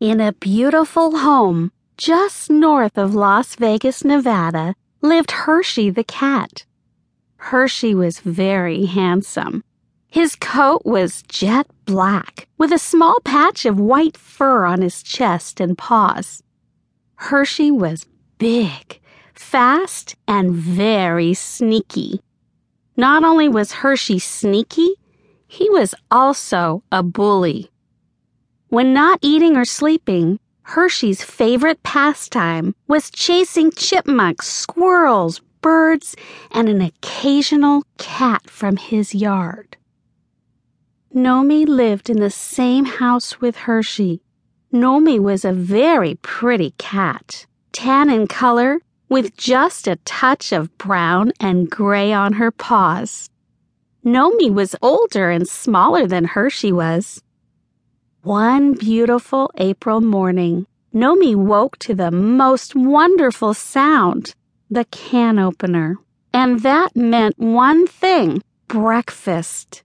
In a beautiful home just north of Las Vegas, Nevada, lived Hershey the cat. Hershey was very handsome. His coat was jet black, with a small patch of white fur on his chest and paws. Hershey was big, fast, and very sneaky. Not only was Hershey sneaky, he was also a bully. When not eating or sleeping, Hershey's favorite pastime was chasing chipmunks, squirrels, birds, and an occasional cat from his yard. Nomi lived in the same house with Hershey. Nomi was a very pretty cat, tan in color, with just a touch of brown and gray on her paws. Nomi was older and smaller than Hershey was. One beautiful April morning, Nomi woke to the most wonderful sound the can opener. And that meant one thing breakfast.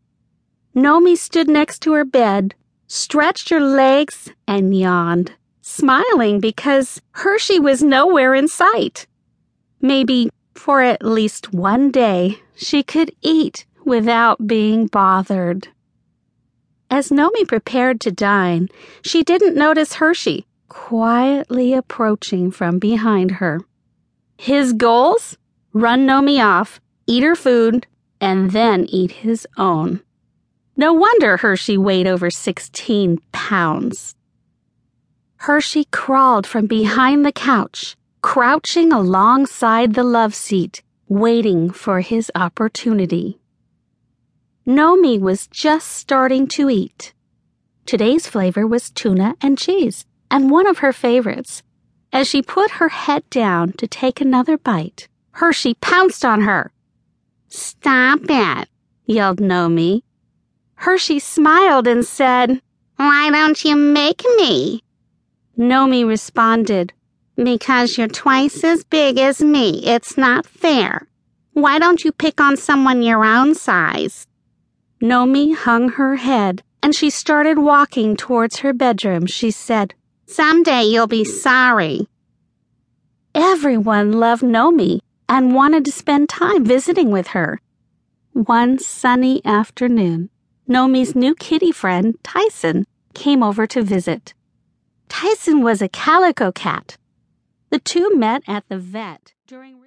Nomi stood next to her bed, stretched her legs, and yawned, smiling because Hershey was nowhere in sight. Maybe for at least one day she could eat without being bothered. As Nomi prepared to dine, she didn't notice Hershey quietly approaching from behind her. His goals? Run Nomi off, eat her food, and then eat his own. No wonder Hershey weighed over 16 pounds. Hershey crawled from behind the couch, crouching alongside the love seat, waiting for his opportunity. Nomi was just starting to eat. Today's flavor was tuna and cheese, and one of her favorites. As she put her head down to take another bite, Hershey pounced on her. Stop it, yelled Nomi. Hershey smiled and said, Why don't you make me? Nomi responded, Because you're twice as big as me. It's not fair. Why don't you pick on someone your own size? Nomi hung her head and she started walking towards her bedroom. She said, Someday you'll be sorry. Everyone loved Nomi and wanted to spend time visiting with her. One sunny afternoon, Nomi's new kitty friend, Tyson, came over to visit. Tyson was a calico cat. The two met at the vet during